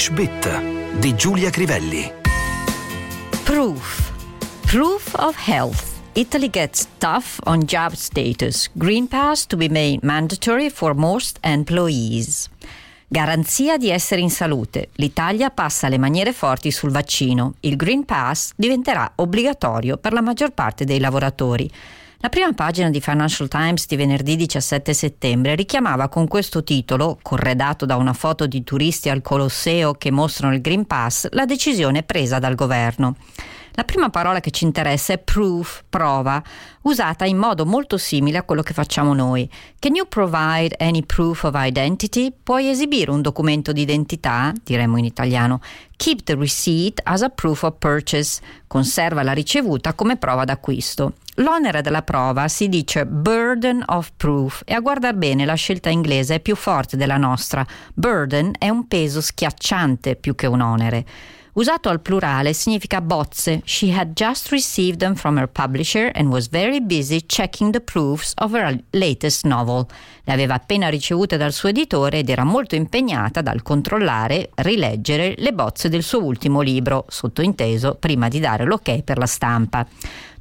English Bit di Giulia Crivelli. Proof. Proof of health. Italy gets tough on job status. Green Pass to be made mandatory for most employees. Garanzia di essere in salute. L'Italia passa le maniere forti sul vaccino. Il Green Pass diventerà obbligatorio per la maggior parte dei lavoratori. La prima pagina di Financial Times di venerdì 17 settembre richiamava con questo titolo, corredato da una foto di turisti al Colosseo che mostrano il Green Pass, la decisione presa dal governo. La prima parola che ci interessa è proof, prova, usata in modo molto simile a quello che facciamo noi. Can you provide any proof of identity? Puoi esibire un documento di identità, diremmo in italiano. Keep the receipt as a proof of purchase. Conserva la ricevuta come prova d'acquisto. L'onere della prova si dice burden of proof e a guardar bene la scelta inglese è più forte della nostra. Burden è un peso schiacciante più che un onere. Usato al plurale significa bozze. She had just received them from her publisher and was very busy checking the proofs of her latest novel. Le aveva appena ricevute dal suo editore ed era molto impegnata dal controllare, rileggere le bozze del suo ultimo libro, sottointeso prima di dare l'ok per la stampa.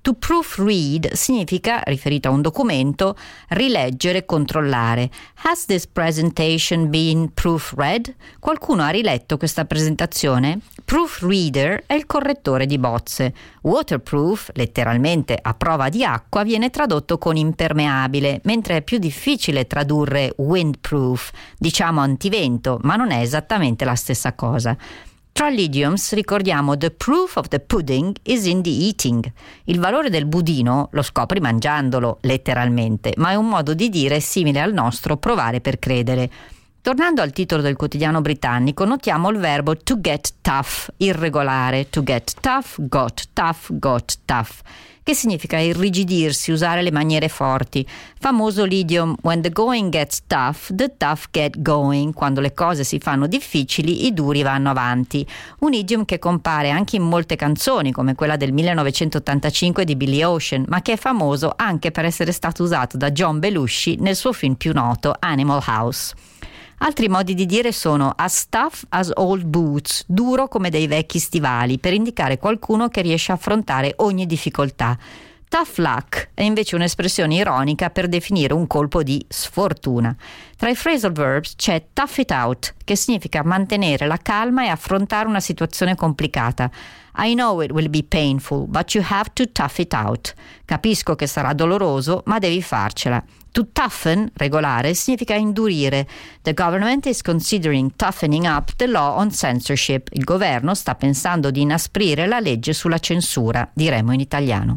To proofread significa, riferito a un documento, rileggere, controllare. Has this presentation been proofread? Qualcuno ha riletto questa presentazione? Proofreader è il correttore di bozze. Waterproof, letteralmente a prova di acqua, viene tradotto con impermeabile, mentre è più difficile tradurre windproof, diciamo antivento, ma non è esattamente la stessa cosa. Tra gli idioms ricordiamo The proof of the pudding is in the eating. Il valore del budino lo scopri mangiandolo, letteralmente, ma è un modo di dire simile al nostro provare per credere. Tornando al titolo del quotidiano britannico, notiamo il verbo to get tough, irregolare. To get tough, got tough, got tough che significa irrigidirsi, usare le maniere forti. Famoso l'idiom When the going gets tough, the tough get going. Quando le cose si fanno difficili, i duri vanno avanti. Un idiom che compare anche in molte canzoni, come quella del 1985 di Billy Ocean, ma che è famoso anche per essere stato usato da John Belushi nel suo film più noto Animal House. Altri modi di dire sono as tough as old boots, duro come dei vecchi stivali, per indicare qualcuno che riesce a affrontare ogni difficoltà. Tough luck è invece un'espressione ironica per definire un colpo di sfortuna. Tra i phrasal verbs c'è tough it out, che significa mantenere la calma e affrontare una situazione complicata. I know it will be painful, but you have to tough it out. Capisco che sarà doloroso, ma devi farcela. To toughen, regolare, significa indurire. The government is considering toughening up the law on censorship. Il governo sta pensando di inasprire la legge sulla censura, diremo in italiano.